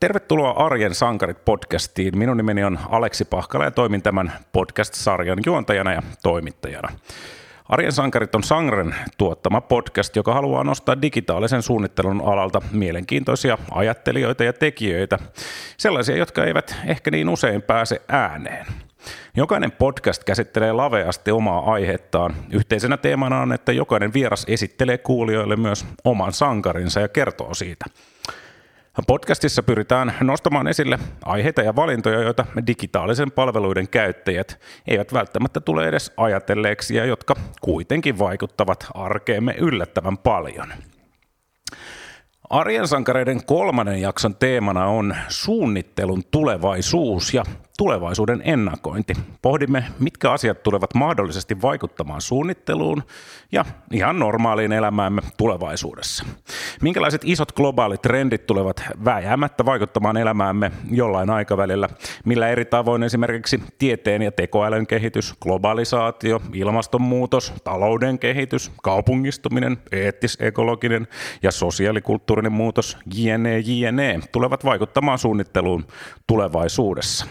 Tervetuloa Arjen sankarit podcastiin. Minun nimeni on Aleksi Pahkala ja toimin tämän podcast-sarjan juontajana ja toimittajana. Arjen sankarit on Sangren tuottama podcast, joka haluaa nostaa digitaalisen suunnittelun alalta mielenkiintoisia ajattelijoita ja tekijöitä, sellaisia, jotka eivät ehkä niin usein pääse ääneen. Jokainen podcast käsittelee laveasti omaa aihettaan. Yhteisenä teemana on, että jokainen vieras esittelee kuulijoille myös oman sankarinsa ja kertoo siitä. Podcastissa pyritään nostamaan esille aiheita ja valintoja, joita digitaalisen palveluiden käyttäjät eivät välttämättä tule edes ajatelleeksi ja jotka kuitenkin vaikuttavat arkeemme yllättävän paljon. Arjen sankareiden kolmannen jakson teemana on suunnittelun tulevaisuus ja tulevaisuuden ennakointi. Pohdimme, mitkä asiat tulevat mahdollisesti vaikuttamaan suunnitteluun ja ihan normaaliin elämäämme tulevaisuudessa. Minkälaiset isot globaalit trendit tulevat vääjäämättä vaikuttamaan elämäämme jollain aikavälillä, millä eri tavoin esimerkiksi tieteen ja tekoälyn kehitys, globalisaatio, ilmastonmuutos, talouden kehitys, kaupungistuminen, eettis-ekologinen ja sosiaalikulttuurinen muutos, jne, jne, tulevat vaikuttamaan suunnitteluun tulevaisuudessa.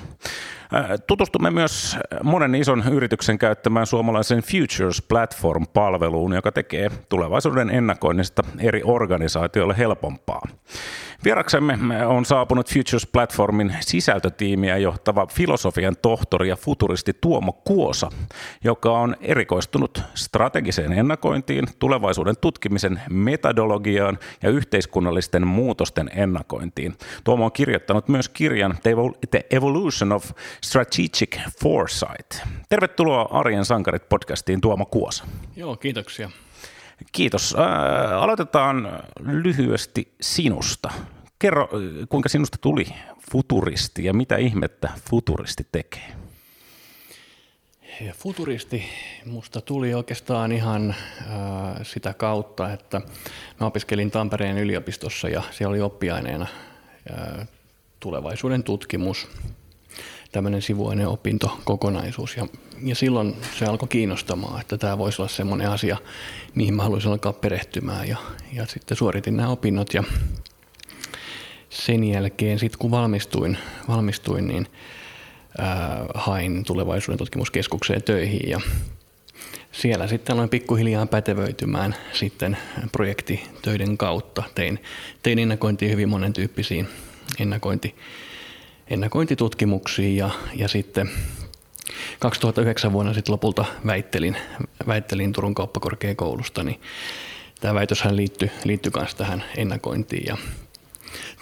Tutustumme myös monen ison yrityksen käyttämään suomalaisen Futures Platform-palveluun, joka tekee tulevaisuuden ennakoinnista eri organisaatioille helpompaa. Vieraksemme on saapunut Futures Platformin sisältötiimiä johtava filosofian tohtori ja futuristi Tuomo Kuosa, joka on erikoistunut strategiseen ennakointiin, tulevaisuuden tutkimisen metodologiaan ja yhteiskunnallisten muutosten ennakointiin. Tuomo on kirjoittanut myös kirjan The Evolution of Strategic Foresight. Tervetuloa Arjen sankarit podcastiin Tuomo Kuosa. Joo, kiitoksia. Kiitos. Äh, aloitetaan lyhyesti sinusta. Kerro, kuinka sinusta tuli futuristi ja mitä ihmettä futuristi tekee? Futuristi musta tuli oikeastaan ihan äh, sitä kautta, että mä opiskelin Tampereen yliopistossa ja siellä oli oppiaineena äh, tulevaisuuden tutkimus tämmöinen sivuainen opintokokonaisuus. Ja, ja silloin se alkoi kiinnostamaan, että tämä voisi olla semmoinen asia, mihin mä haluaisin alkaa perehtymään. Ja, ja sitten suoritin nämä opinnot ja sen jälkeen sitten kun valmistuin, valmistuin niin ää, hain tulevaisuuden tutkimuskeskukseen töihin ja siellä sitten aloin pikkuhiljaa pätevöitymään sitten projektitöiden kautta. Tein, tein ennakointia hyvin monen tyyppisiin ennakointi ennakointitutkimuksiin ja, ja sitten 2009 vuonna sitten lopulta väittelin, väittelin Turun kauppakorkeakoulusta, niin tämä väitöshän liittyi, liittyi myös tähän ennakointiin ja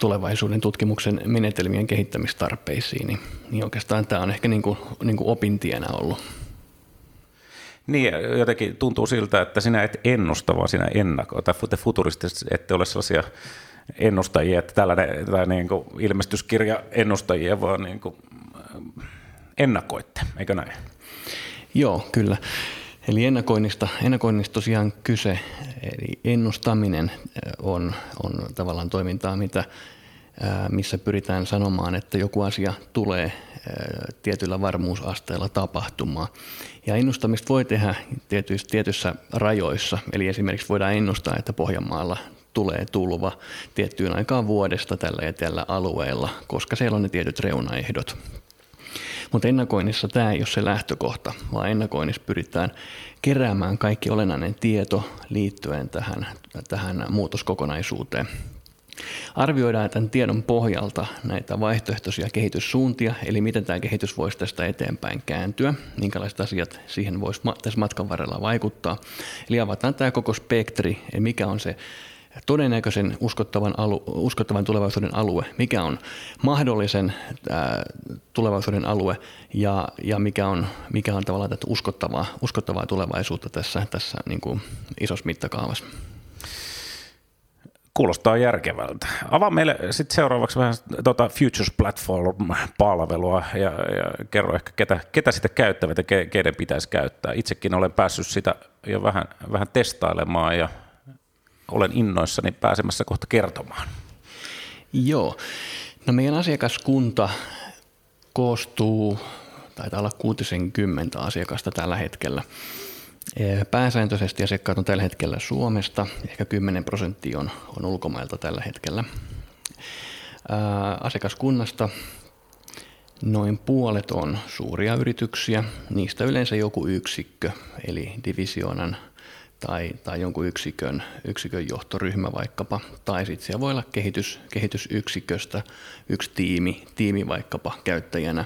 tulevaisuuden tutkimuksen menetelmien kehittämistarpeisiin, niin, niin oikeastaan tämä on ehkä niin kuin, niin kuin opintienä ollut. Niin, jotenkin tuntuu siltä, että sinä et ennusta, vaan sinä ennakoi. Tai te futuristit ette ole sellaisia ennustajia, että tällainen tai niin kuin ilmestyskirja ennustajia, vaan niin kuin äh, ennakoitte, eikö näin? Joo, kyllä. Eli ennakoinnista, ennakoinnista tosiaan kyse, eli ennustaminen äh, on, on tavallaan toimintaa, mitä, äh, missä pyritään sanomaan, että joku asia tulee tietyllä varmuusasteella tapahtumaan. Ja ennustamista voi tehdä tietyissä, tietyissä rajoissa, eli esimerkiksi voidaan ennustaa, että Pohjanmaalla tulee tulva tiettyyn aikaan vuodesta tällä ja tällä alueella, koska siellä on ne tietyt reunaehdot. Mutta ennakoinnissa tämä ei ole se lähtökohta, vaan ennakoinnissa pyritään keräämään kaikki olennainen tieto liittyen tähän, tähän muutoskokonaisuuteen. Arvioidaan tämän tiedon pohjalta näitä vaihtoehtoisia kehityssuuntia, eli miten tämä kehitys voisi tästä eteenpäin kääntyä, minkälaiset asiat siihen voisi tässä matkan varrella vaikuttaa. Eli avataan tämä koko spektri, mikä on se todennäköisen uskottavan, alu, uskottavan tulevaisuuden alue, mikä on mahdollisen ää, tulevaisuuden alue ja, ja mikä, on, mikä on tavallaan tätä uskottavaa, uskottavaa tulevaisuutta tässä, tässä niin kuin isossa mittakaavassa. Kuulostaa järkevältä. Avaa meille sitten seuraavaksi vähän tuota Futures Platform-palvelua ja, ja kerro ehkä, ketä, ketä sitä käyttävät ja ke, keiden pitäisi käyttää. Itsekin olen päässyt sitä jo vähän, vähän testailemaan ja olen innoissani pääsemässä kohta kertomaan. Joo. No meidän asiakaskunta koostuu, taitaa olla 60 asiakasta tällä hetkellä. Pääsääntöisesti asiakkaat on tällä hetkellä Suomesta, ehkä 10 prosenttia on, on ulkomailta tällä hetkellä. asiakaskunnasta noin puolet on suuria yrityksiä, niistä yleensä joku yksikkö, eli divisioonan tai, tai jonkun yksikön, yksikön johtoryhmä vaikkapa, tai sitten siellä voi olla kehitys, kehitysyksiköstä yksi tiimi, tiimi vaikkapa käyttäjänä.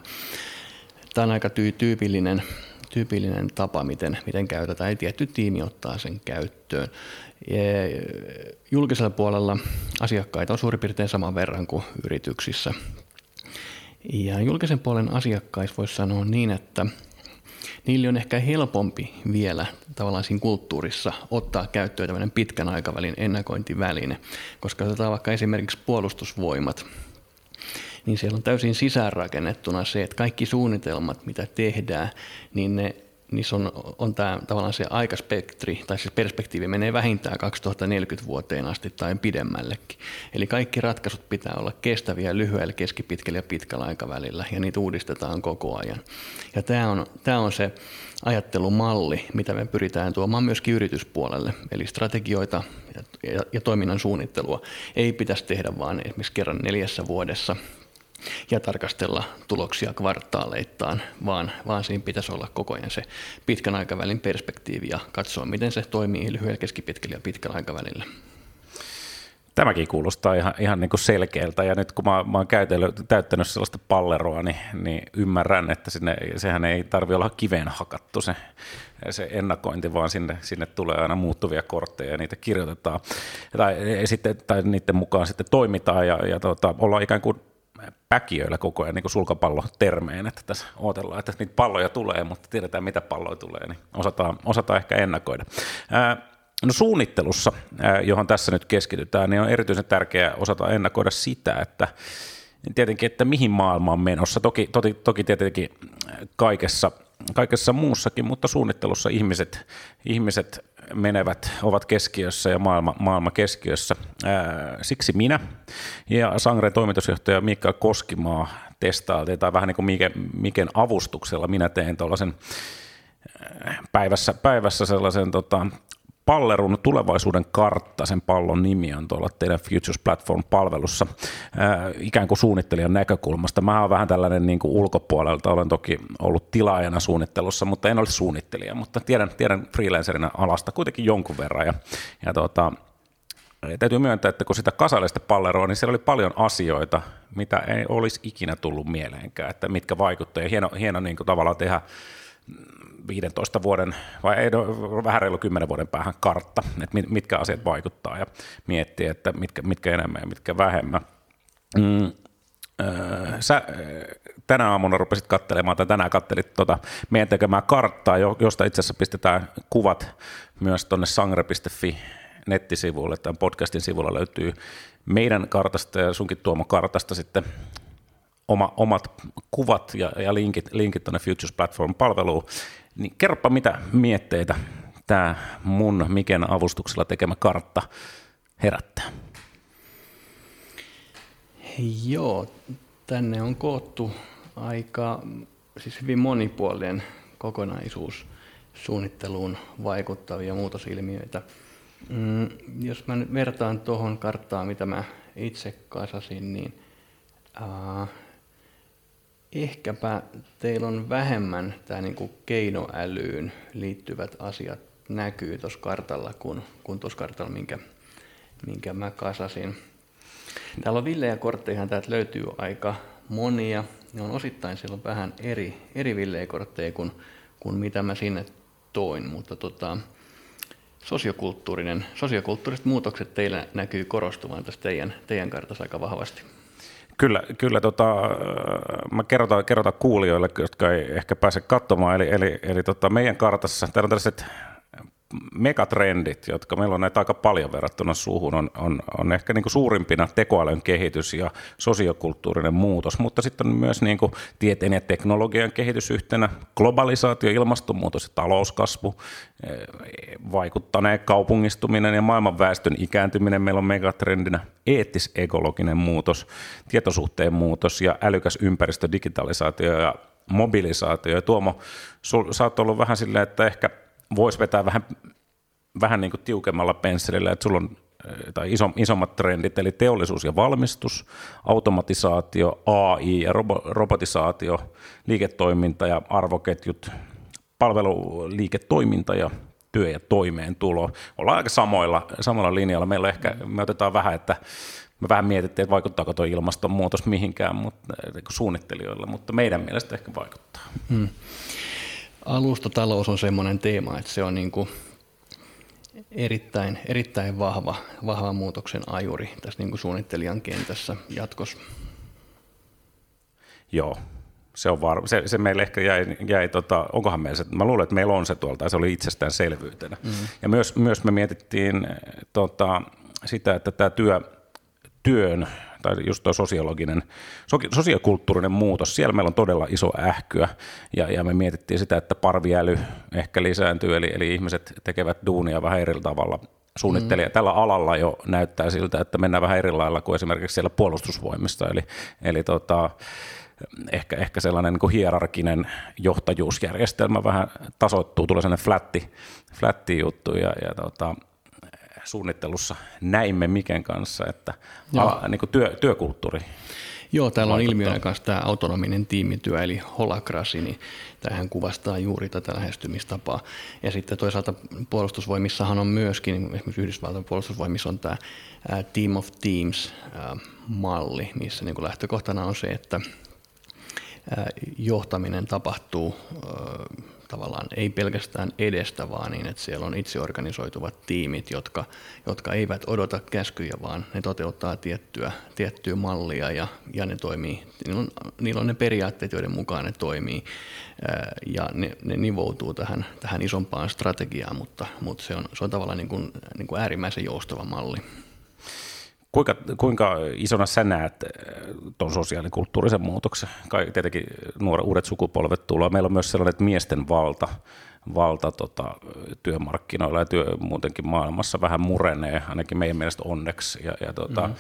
Tämä on aika tyypillinen, tyypillinen tapa, miten, miten käytetään, ja tietty tiimi ottaa sen käyttöön. Julkisella puolella asiakkaita on suurin piirtein saman verran kuin yrityksissä. Ja julkisen puolen asiakkaissa voisi sanoa niin, että niille on ehkä helpompi vielä tavallaan siinä kulttuurissa ottaa käyttöön tämmöinen pitkän aikavälin ennakointiväline, koska otetaan vaikka esimerkiksi puolustusvoimat, niin siellä on täysin sisäänrakennettuna se, että kaikki suunnitelmat, mitä tehdään, niin ne niissä on, on tämä, tavallaan se aikaspektri, tai siis perspektiivi menee vähintään 2040 vuoteen asti tai pidemmällekin. Eli kaikki ratkaisut pitää olla kestäviä lyhyellä, keskipitkällä ja pitkällä aikavälillä, ja niitä uudistetaan koko ajan. Ja tämä on, tämä on se ajattelumalli, mitä me pyritään tuomaan myöskin yrityspuolelle, eli strategioita ja, ja, ja toiminnan suunnittelua ei pitäisi tehdä vain esimerkiksi kerran neljässä vuodessa, ja tarkastella tuloksia kvartaaleittain, vaan, vaan siinä pitäisi olla koko ajan se pitkän aikavälin perspektiivi ja katsoa, miten se toimii lyhyellä, keskipitkällä ja pitkällä aikavälillä. Tämäkin kuulostaa ihan, ihan niin kuin selkeältä ja nyt kun mä, mä oon täyttänyt sellaista palleroa, niin, niin ymmärrän, että sinne, sehän ei tarvi olla kiveen hakattu se, se ennakointi, vaan sinne, sinne tulee aina muuttuvia kortteja ja niitä kirjoitetaan tai, sitten, tai niiden mukaan sitten toimitaan ja, ja tota, ollaan ikään kuin päkiöillä koko ajan niin sulkapallotermeen, että tässä odotellaan, että niitä palloja tulee, mutta tiedetään mitä palloja tulee, niin osataan, osataan ehkä ennakoida. No suunnittelussa, johon tässä nyt keskitytään, niin on erityisen tärkeää osata ennakoida sitä, että tietenkin, että mihin maailma on menossa. Toki, toki, toki tietenkin kaikessa, kaikessa muussakin, mutta suunnittelussa ihmiset, ihmiset menevät, ovat keskiössä ja maailma, maailma keskiössä. Siksi minä ja Sangren toimitusjohtaja Mika Koskimaa testailtiin, tai vähän niin kuin Miken, Miken avustuksella minä tein tuollaisen päivässä, päivässä sellaisen tota, Pallerun tulevaisuuden kartta, sen pallon nimi on tuolla teidän Futures Platform-palvelussa, ää, ikään kuin suunnittelijan näkökulmasta. Mä oon vähän tällainen niin kuin ulkopuolelta, olen toki ollut tilaajana suunnittelussa, mutta en ole suunnittelija, mutta tiedän, tiedän freelancerina alasta kuitenkin jonkun verran. Ja, ja tuota, täytyy myöntää, että kun sitä kasallista palleroa, niin siellä oli paljon asioita, mitä ei olisi ikinä tullut mieleenkään, että mitkä vaikuttavat. Hieno, hieno niin kuin tavallaan tehdä 15 vuoden, vai ei, no, vähän reilu 10 vuoden päähän kartta, että mitkä asiat vaikuttaa ja miettii, että mitkä, mitkä enemmän ja mitkä vähemmän. Mm, sä tänä aamuna rupesit katselemaan, tai tänään kattelit tuota meidän tekemää karttaa, josta itse asiassa pistetään kuvat myös tuonne sangre.fi nettisivuille, tämän podcastin sivulla löytyy meidän kartasta ja sunkin Tuomo kartasta sitten oma, omat kuvat ja, ja linkit, linkit tuonne Futures Platform-palveluun. Niin kerropa, mitä mietteitä tämä mun Miken avustuksella tekemä kartta herättää. Joo, tänne on koottu aika siis hyvin monipuolinen kokonaisuus suunnitteluun vaikuttavia muutosilmiöitä. Mm, jos mä nyt vertaan tuohon karttaan, mitä mä itse kasasin, niin äh, ehkäpä teillä on vähemmän tämä niin keinoälyyn liittyvät asiat näkyy tuossa kartalla kuin, kuin tuossa kartalla, minkä, minkä mä kasasin. Täällä on villejä kortteja, täältä löytyy aika monia. Ne on osittain siellä on vähän eri, eri villejä kortteja kuin, kuin mitä mä sinne toin, mutta tota, sosiokulttuurinen, sosiokulttuuriset muutokset teillä näkyy korostuvan tässä teidän, teidän kartassa aika vahvasti. Kyllä, kyllä tota, mä kerrotaan, kerrotaan kuulijoille, jotka ei ehkä pääse katsomaan, eli, eli, eli tota, meidän kartassa, täällä on tällaiset megatrendit, jotka meillä on näitä aika paljon verrattuna suuhun, on, on, on ehkä niin kuin suurimpina tekoälyn kehitys ja sosiokulttuurinen muutos, mutta sitten on myös niin kuin tieteen ja teknologian kehitys yhtenä, globalisaatio, ilmastonmuutos ja talouskasvu, eh, vaikuttaneen kaupungistuminen ja maailman väestön ikääntyminen meillä on megatrendinä, eettis-ekologinen muutos, tietosuhteen muutos ja älykäs ympäristö, digitalisaatio ja mobilisaatio. Ja Tuomo, sä oot ollut vähän silleen, että ehkä voisi vetää vähän, vähän niin kuin tiukemmalla pensselillä, että sulla on tai iso, isommat trendit, eli teollisuus ja valmistus, automatisaatio, AI ja robo, robotisaatio, liiketoiminta ja arvoketjut, palveluliiketoiminta ja työ ja toimeentulo. Ollaan aika samoilla, samalla linjalla. Meillä ehkä, me otetaan vähän, että me vähän mietittiin, että vaikuttaako tuo ilmastonmuutos mihinkään mutta, suunnittelijoilla, mutta meidän mielestä ehkä vaikuttaa. Hmm. Alustatalous on semmoinen teema, että se on niin kuin erittäin, erittäin vahva, vahva muutoksen ajuri tässä niin kuin suunnittelijan kentässä jatkossa. Joo, se on varma. Se, se meille ehkä jäi, jäi tota, onkohan meillä se, mä luulen, että meillä on se tuolta, se oli itsestäänselvyytenä. Mm-hmm. Ja myös, myös me mietittiin tota, sitä, että tämä työ, työn tai just tuo sosiologinen, sosiokulttuurinen muutos, siellä meillä on todella iso ähkyä, ja, ja me mietittiin sitä, että parviäly ehkä lisääntyy, eli, eli ihmiset tekevät duunia vähän eri tavalla. Suunnittelija mm. tällä alalla jo näyttää siltä, että mennään vähän eri lailla kuin esimerkiksi siellä puolustusvoimissa, eli, eli tota, ehkä, ehkä sellainen niin kuin hierarkinen johtajuusjärjestelmä vähän tasoittuu, tulee sellainen flatti, flatti juttu ja, ja tota, suunnittelussa näimme Miken kanssa, että ala, niin kuin työ, työkulttuuri. Joo, täällä on ilmiönä kanssa tämä autonominen tiimityö, eli holakrasi, niin tähän kuvastaa juuri tätä lähestymistapaa. Ja sitten toisaalta puolustusvoimissahan on myöskin, esimerkiksi Yhdysvaltain puolustusvoimissa on tämä Team of Teams-malli, missä niin kuin lähtökohtana on se, että johtaminen tapahtuu tavallaan ei pelkästään edestä, vaan niin, että siellä on itse organisoituvat tiimit, jotka, jotka eivät odota käskyjä, vaan ne toteuttaa tiettyä, tiettyä mallia ja, ja ne toimii, niillä on, niillä on ne periaatteet, joiden mukaan ne toimii ja ne, ne nivoutuu tähän, tähän isompaan strategiaan, mutta, mutta se, on, se on tavallaan niin kuin, niin kuin äärimmäisen joustava malli. Kuinka, kuinka isona sä näet äh, tuon sosiaalikulttuurisen muutoksen? Kai, tietenkin nuoret uudet sukupolvet tulee. Meillä on myös sellainen, että miesten valta, valta tota, työmarkkinoilla ja työ, muutenkin maailmassa vähän murenee, ainakin meidän mielestä onneksi. Ja, ja tota, mm-hmm.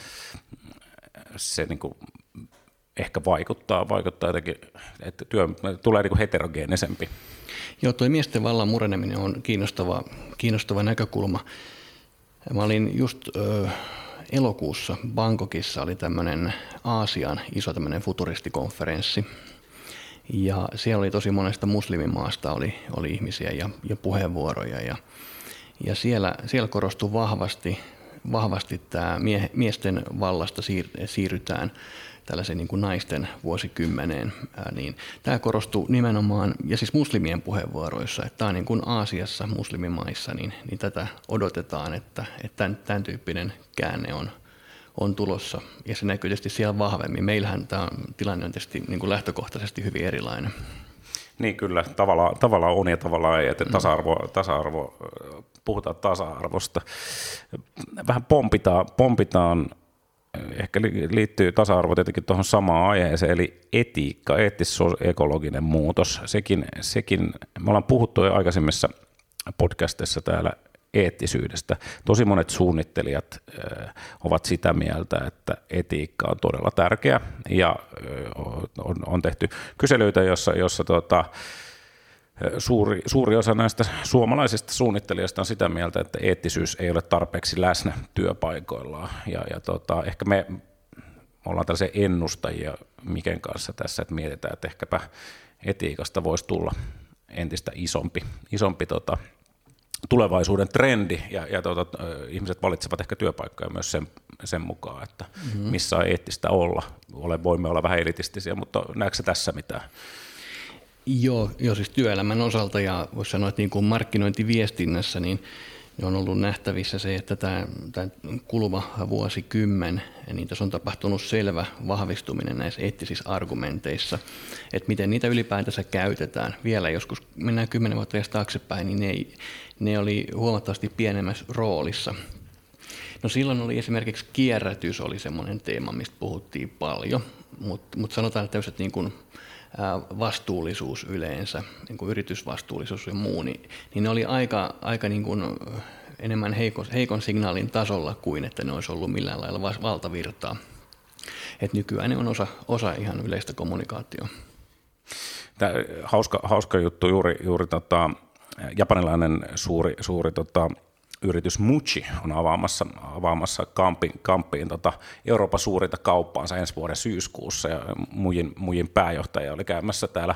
se niin kuin, ehkä vaikuttaa, vaikuttaa jotenkin, että työ tulee niin heterogeenisempi. Joo, tuo miesten vallan mureneminen on kiinnostava, kiinnostava näkökulma. Mä olin just... Öö, elokuussa Bangkokissa oli tämmöinen Aasian iso tämmöinen futuristikonferenssi. Ja siellä oli tosi monesta muslimimaasta oli, oli ihmisiä ja, ja puheenvuoroja. Ja, ja siellä, siellä korostui vahvasti, vahvasti tämä mie, miesten vallasta siir, siirrytään tällaisen niin kuin naisten vuosikymmeneen, ää, niin tämä korostuu nimenomaan, ja siis muslimien puheenvuoroissa, että tämä on niin kuin Aasiassa, muslimimaissa, niin, niin tätä odotetaan, että, että tämän, tämän tyyppinen käänne on, on tulossa, ja se näkyy tietysti siellä vahvemmin. Meillähän tämä tilanne on tietysti niin kuin lähtökohtaisesti hyvin erilainen. Niin kyllä, tavallaan, tavallaan on ja tavallaan ei, että tasa-arvo, tasa-arvo, puhutaan tasa-arvosta. Vähän pompitaan, pompitaan ehkä liittyy tasa-arvo tietenkin tuohon samaan aiheeseen, eli etiikka, eettis-ekologinen muutos. Sekin, sekin, me ollaan puhuttu jo aikaisemmissa podcastissa täällä eettisyydestä. Tosi monet suunnittelijat ovat sitä mieltä, että etiikka on todella tärkeä ja on, on tehty kyselyitä, jossa, jossa tuota, suuri, suuri osa näistä suomalaisista suunnittelijoista on sitä mieltä, että eettisyys ei ole tarpeeksi läsnä työpaikoillaan. Ja, ja tota, ehkä me ollaan tällaisia ennustajia Miken kanssa tässä, että mietitään, että ehkäpä etiikasta voisi tulla entistä isompi, isompi tota, tulevaisuuden trendi, ja, ja tota, ihmiset valitsevat ehkä työpaikkoja myös sen, sen mukaan, että mm-hmm. missä on eettistä olla. Ole, voimme olla vähän elitistisiä, mutta näetkö tässä mitään? Joo, joo, siis työelämän osalta ja voisi sanoa, että niin kuin markkinointiviestinnässä niin on ollut nähtävissä se, että tämä, tämä kuluva vuosikymmen, niin tässä on tapahtunut selvä vahvistuminen näissä eettisissä argumenteissa, että miten niitä ylipäätänsä käytetään. Vielä joskus mennään kymmenen vuotta edes taaksepäin, niin ne, ne oli huomattavasti pienemmässä roolissa. No silloin oli esimerkiksi kierrätys oli semmoinen teema, mistä puhuttiin paljon, mutta mut sanotaan, että tämmöiset niin kuin vastuullisuus yleensä, niin kuin yritysvastuullisuus ja muu, niin, niin ne oli aika, aika niin kuin enemmän heikon, heikon signaalin tasolla kuin että ne olisi ollut millään lailla valtavirtaa. Et nykyään ne on osa, osa ihan yleistä kommunikaatioa. Tämä hauska, hauska juttu juuri, juuri tota, japanilainen suuri, suuri tota, yritys Muchi on avaamassa, avaamassa kampiin, kampiin tota Euroopan suurinta kauppaansa ensi vuoden syyskuussa ja mujin, mujin pääjohtaja oli käymässä täällä,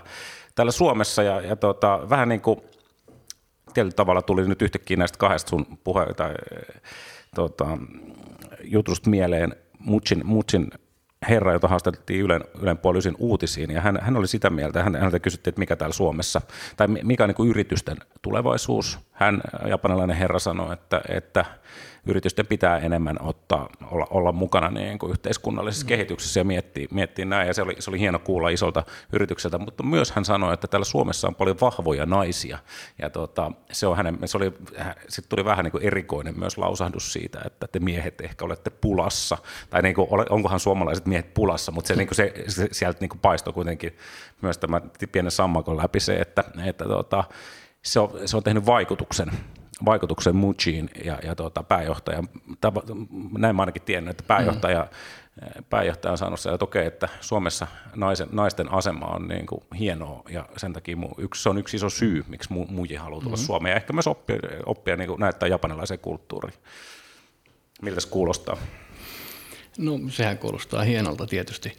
täällä Suomessa ja, ja tota, vähän niin kuin tietyllä tavalla tuli nyt yhtäkkiä näistä kahdesta sun puhe- tai tota, jutusta mieleen Mutsin, Mutsin herra, jota haastateltiin Ylen, Ylen puolisin uutisiin, ja hän, hän oli sitä mieltä, hän, häneltä kysyttiin, että mikä täällä Suomessa, tai mikä on niin yritysten tulevaisuus. Hän, japanilainen herra, sanoi, että, että yritysten pitää enemmän ottaa, olla, olla mukana niin kuin yhteiskunnallisessa mm. kehityksessä ja miettiä, miettiä näin. Ja se oli, se oli hieno kuulla isolta yritykseltä, mutta myös hän sanoi, että täällä Suomessa on paljon vahvoja naisia. Ja tota, se, on hänen, se oli, sitten tuli vähän niin kuin erikoinen myös lausahdus siitä, että te miehet ehkä olette pulassa. Tai niin kuin, onkohan suomalaiset miehet pulassa, mutta se, niin kuin se, se sieltä niin kuin paistoi kuitenkin myös tämä pienen sammakon läpi se, että, että tota, se, on, se on tehnyt vaikutuksen vaikutuksen Muchiin ja, ja tuota, pääjohtaja, näin mä ainakin tiennyt, että pääjohtaja, mm. pääjohtaja on sanonut että okei, että Suomessa naisen, naisten asema on niin kuin hienoa ja sen takia yksi, se on yksi iso syy, miksi mu, muji haluaa tulla mm-hmm. Suomeen ja ehkä myös oppia, oppia niin kuin näyttää japanilaisen kulttuuriin. Miltä se kuulostaa? No sehän kuulostaa hienolta tietysti.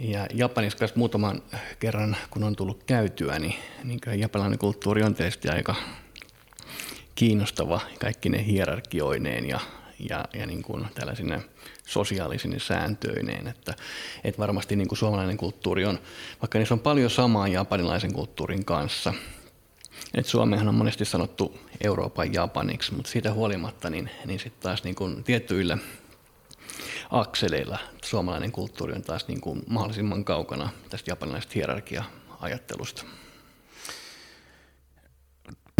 Ja Japanissa kanssa muutaman kerran, kun on tullut käytyä, niin, niin japanilainen kulttuuri on tietysti aika kiinnostava kaikki ne hierarkioineen ja, ja, ja niin kuin tällaisine sosiaalisine sääntöineen, että, että varmasti niin kuin suomalainen kulttuuri on, vaikka niissä on paljon samaa japanilaisen kulttuurin kanssa, että Suomehan on monesti sanottu Euroopan Japaniksi, mutta siitä huolimatta niin, niin sitten taas niin kuin tiettyillä akseleilla suomalainen kulttuuri on taas niin kuin mahdollisimman kaukana tästä japanilaisesta hierarkia-ajattelusta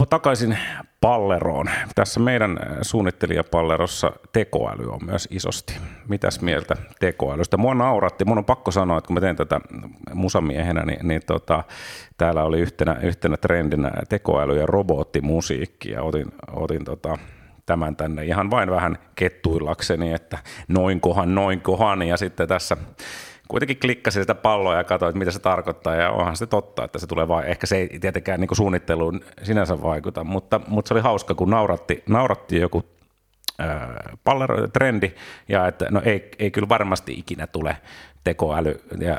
takaisin palleroon. Tässä meidän suunnittelijapallerossa tekoäly on myös isosti. Mitäs mieltä tekoälystä? Mua nauratti. Mun on pakko sanoa, että kun mä teen tätä musamiehenä, niin, niin tota, täällä oli yhtenä, yhtenä trendinä tekoäly ja robottimusiikki. Ja otin, otin tota, tämän tänne ihan vain vähän kettuillakseni, että noinkohan, noinkohan. Ja sitten tässä kuitenkin klikkasin sitä palloa ja katsoin, että mitä se tarkoittaa, ja onhan se totta, että se tulee vain, ehkä se ei tietenkään niin suunnitteluun sinänsä vaikuta, mutta, mutta se oli hauska, kun nauratti, nauratti joku pallerotrendi, ja että no ei, ei kyllä varmasti ikinä tule tekoäly ja,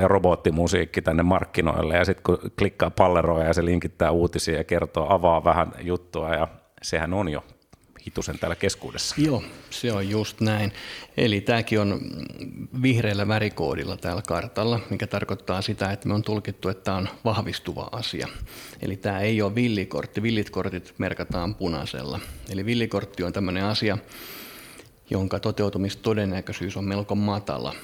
ja robottimusiikki tänne markkinoille, ja sitten kun klikkaa palleroa ja se linkittää uutisia ja kertoo, avaa vähän juttua, ja sehän on jo hitusen täällä keskuudessa. Joo, se on just näin. Eli tämäkin on vihreällä värikoodilla täällä kartalla, mikä tarkoittaa sitä, että me on tulkittu, että tämä on vahvistuva asia. Eli tämä ei ole villikortti. Villit kortit merkataan punaisella. Eli villikortti on tämmöinen asia, jonka toteutumistodennäköisyys on melko matala,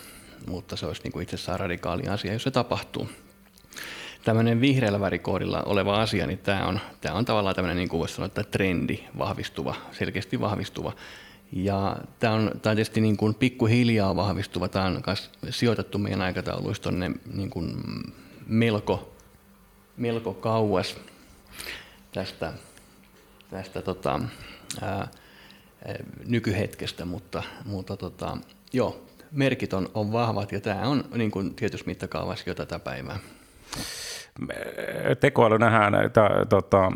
mutta se olisi niin kuin itsessään radikaali asia, jos se tapahtuu tämmöinen vihreällä värikoodilla oleva asia, niin tämä on, tämä on tavallaan tämmöinen, niin kuin voisi sanoa, että trendi, vahvistuva, selkeästi vahvistuva. Ja tämä on, tämä on tietysti niin kuin pikkuhiljaa vahvistuva. Tämä on myös sijoitettu meidän aikatauluista niin kuin melko, melko kauas tästä, tästä tota, ää, nykyhetkestä, mutta, mutta tota, joo, merkit on, on vahvat ja tämä on niin kuin tietysti mittakaavassa jo tätä päivää tekoäly nähdään, että, tota,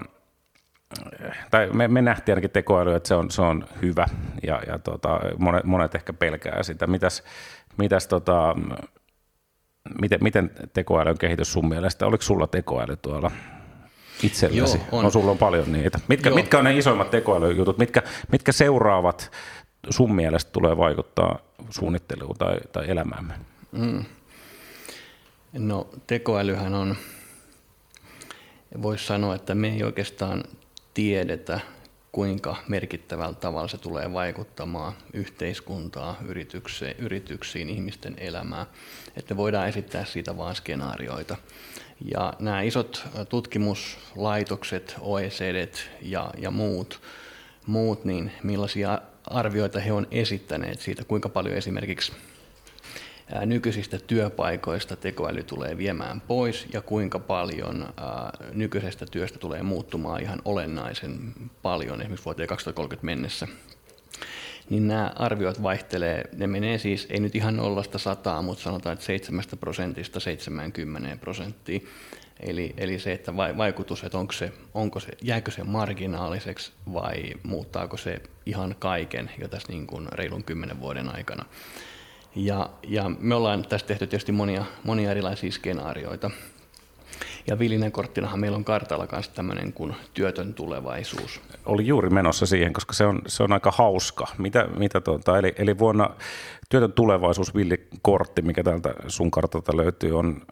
tai me, me nähtiin ainakin tekoäly, että se on, se on hyvä ja, ja tota, monet, monet ehkä pelkää sitä. Mitäs, mitäs tota, miten, miten tekoälyn kehitys sun mielestä? Oliko sulla tekoäly tuolla itselläsi? Joo, on. No, sulla on paljon niitä. Mitkä, mitkä on ne isoimmat tekoälyjutut? Mitkä, mitkä seuraavat sun mielestä tulee vaikuttaa suunnitteluun tai, tai elämäämme? Mm. No tekoälyhän on voisi sanoa, että me ei oikeastaan tiedetä, kuinka merkittävällä tavalla se tulee vaikuttamaan yhteiskuntaa, yrityksiin, ihmisten elämään. Että voidaan esittää siitä vain skenaarioita. Ja nämä isot tutkimuslaitokset, OECD ja, ja muut, muut, niin millaisia arvioita he on esittäneet siitä, kuinka paljon esimerkiksi nykyisistä työpaikoista tekoäly tulee viemään pois ja kuinka paljon nykyisestä työstä tulee muuttumaan ihan olennaisen paljon esimerkiksi vuoteen 2030 mennessä. niin nämä arviot vaihtelee. Ne menee siis, ei nyt ihan nollasta sataa, mutta sanotaan, että 7 prosentista 70 prosenttia. Eli, eli se, että vaikutus, että onko se, onko se, jääkö se marginaaliseksi vai muuttaako se ihan kaiken jo tässä niin kuin reilun kymmenen vuoden aikana. Ja, ja me ollaan tässä tehty tietysti monia, monia erilaisia skenaarioita. Ja vilinen korttinahan meillä on kartalla myös tämmöinen kuin työtön tulevaisuus. Oli juuri menossa siihen, koska se on, se on aika hauska. Mitä, mitä tuota, eli, eli vuonna työtön tulevaisuus villikortti, mikä täältä sun kartalta löytyy, on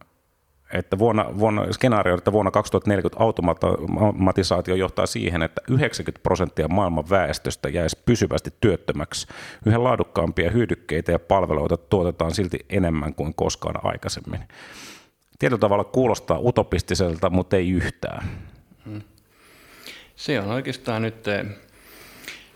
että vuonna, vuonna, skenaario, että vuonna 2040 automatisaatio johtaa siihen, että 90 prosenttia maailman väestöstä jäisi pysyvästi työttömäksi. Yhä laadukkaampia hyödykkeitä ja palveluita tuotetaan silti enemmän kuin koskaan aikaisemmin. Tietyllä tavalla kuulostaa utopistiselta, mutta ei yhtään. Hmm. Se on oikeastaan nyt eh,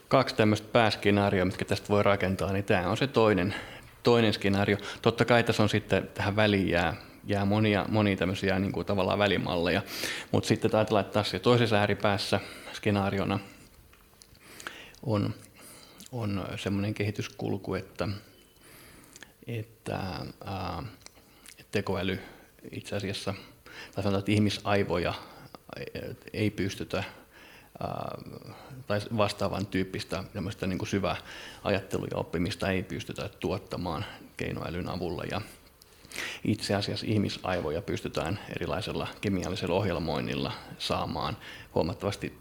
kaksi tämmöistä pääskenaarioa, mitkä tästä voi rakentaa, niin tämä on se toinen, toinen skenaario. Totta kai tässä on sitten tähän väliin jää jää monia, monia tämmöisiä niin kuin tavallaan välimalleja. Mutta sitten ajatellaan, että tässä toisessa ääripäässä skenaariona on, on semmoinen kehityskulku, että, että ää, tekoäly itse asiassa, tai sanotaan, että ihmisaivoja ei pystytä tai vastaavan tyyppistä niin kuin syvää ajattelua ja oppimista ei pystytä tuottamaan keinoälyn avulla. Ja itse asiassa ihmisaivoja pystytään erilaisella kemiallisella ohjelmoinnilla saamaan huomattavasti,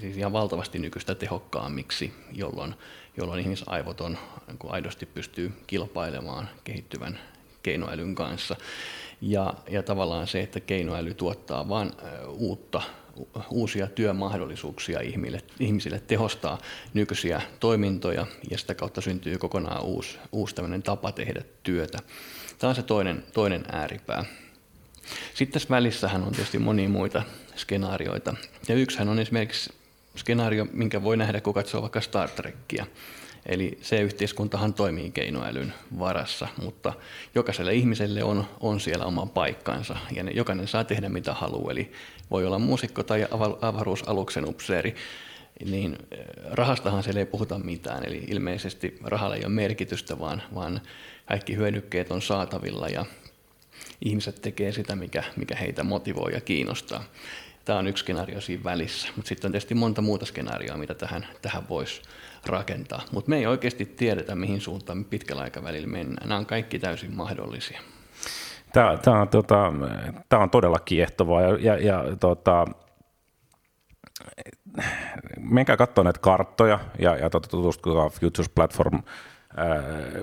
siis ihan valtavasti nykyistä tehokkaammiksi, jolloin, jolloin ihmisaivot on, niin aidosti pystyy kilpailemaan kehittyvän keinoälyn kanssa. Ja, ja tavallaan se, että keinoäly tuottaa vain uutta, uusia työmahdollisuuksia ihmisille, ihmisille tehostaa nykyisiä toimintoja ja sitä kautta syntyy kokonaan uusi, uusi tapa tehdä työtä. Tämä on se toinen, toinen ääripää. Sitten tässä välissähän on tietysti monia muita skenaarioita. Ja yksihän on esimerkiksi skenaario, minkä voi nähdä, kun katsoo vaikka Star Trekkiä. Eli se yhteiskuntahan toimii keinoälyn varassa, mutta jokaiselle ihmiselle on, on siellä oma paikkansa ja ne, jokainen saa tehdä mitä haluaa. Eli voi olla muusikko tai avaruusaluksen upseeri, niin eh, rahastahan siellä ei puhuta mitään. Eli ilmeisesti rahalla ei ole merkitystä, vaan, vaan kaikki hyödykkeet on saatavilla ja ihmiset tekee sitä, mikä, mikä heitä motivoi ja kiinnostaa. Tämä on yksi skenaario siinä välissä, mutta sitten on tietysti monta muuta skenaarioa, mitä tähän, tähän voisi rakentaa. Mutta me ei oikeasti tiedetä, mihin suuntaan pitkällä aikavälillä mennään. Nämä on kaikki täysin mahdollisia. Tämä, tämä, on, tota, tämä on todella kiehtovaa ja, ja, ja tota, menkää katsoa näitä karttoja ja, ja tota, tutustukaa Futures Platform